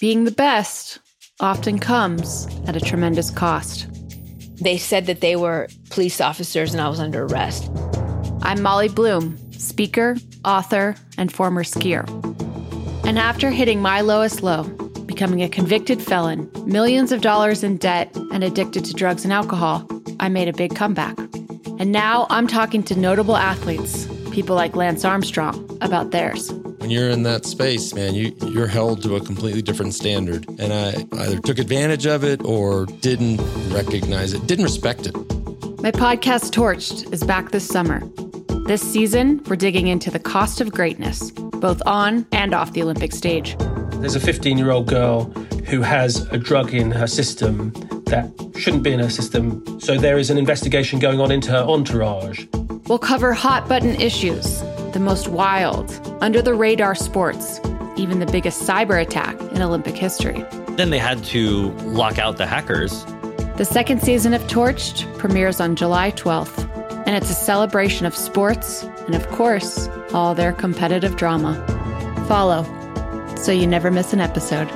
Being the best often comes at a tremendous cost. They said that they were police officers and I was under arrest. I'm Molly Bloom, speaker, author, and former skier. And after hitting my lowest low, becoming a convicted felon, millions of dollars in debt, and addicted to drugs and alcohol, I made a big comeback. And now I'm talking to notable athletes, people like Lance Armstrong, about theirs. When you're in that space, man, you, you're held to a completely different standard. And I either took advantage of it or didn't recognize it, didn't respect it. My podcast, Torched, is back this summer. This season, we're digging into the cost of greatness, both on and off the Olympic stage. There's a 15 year old girl who has a drug in her system that shouldn't be in her system. So there is an investigation going on into her entourage. We'll cover hot button issues, the most wild, under the radar sports, even the biggest cyber attack in Olympic history. Then they had to lock out the hackers. The second season of Torched premieres on July 12th, and it's a celebration of sports and, of course, all their competitive drama. Follow so you never miss an episode.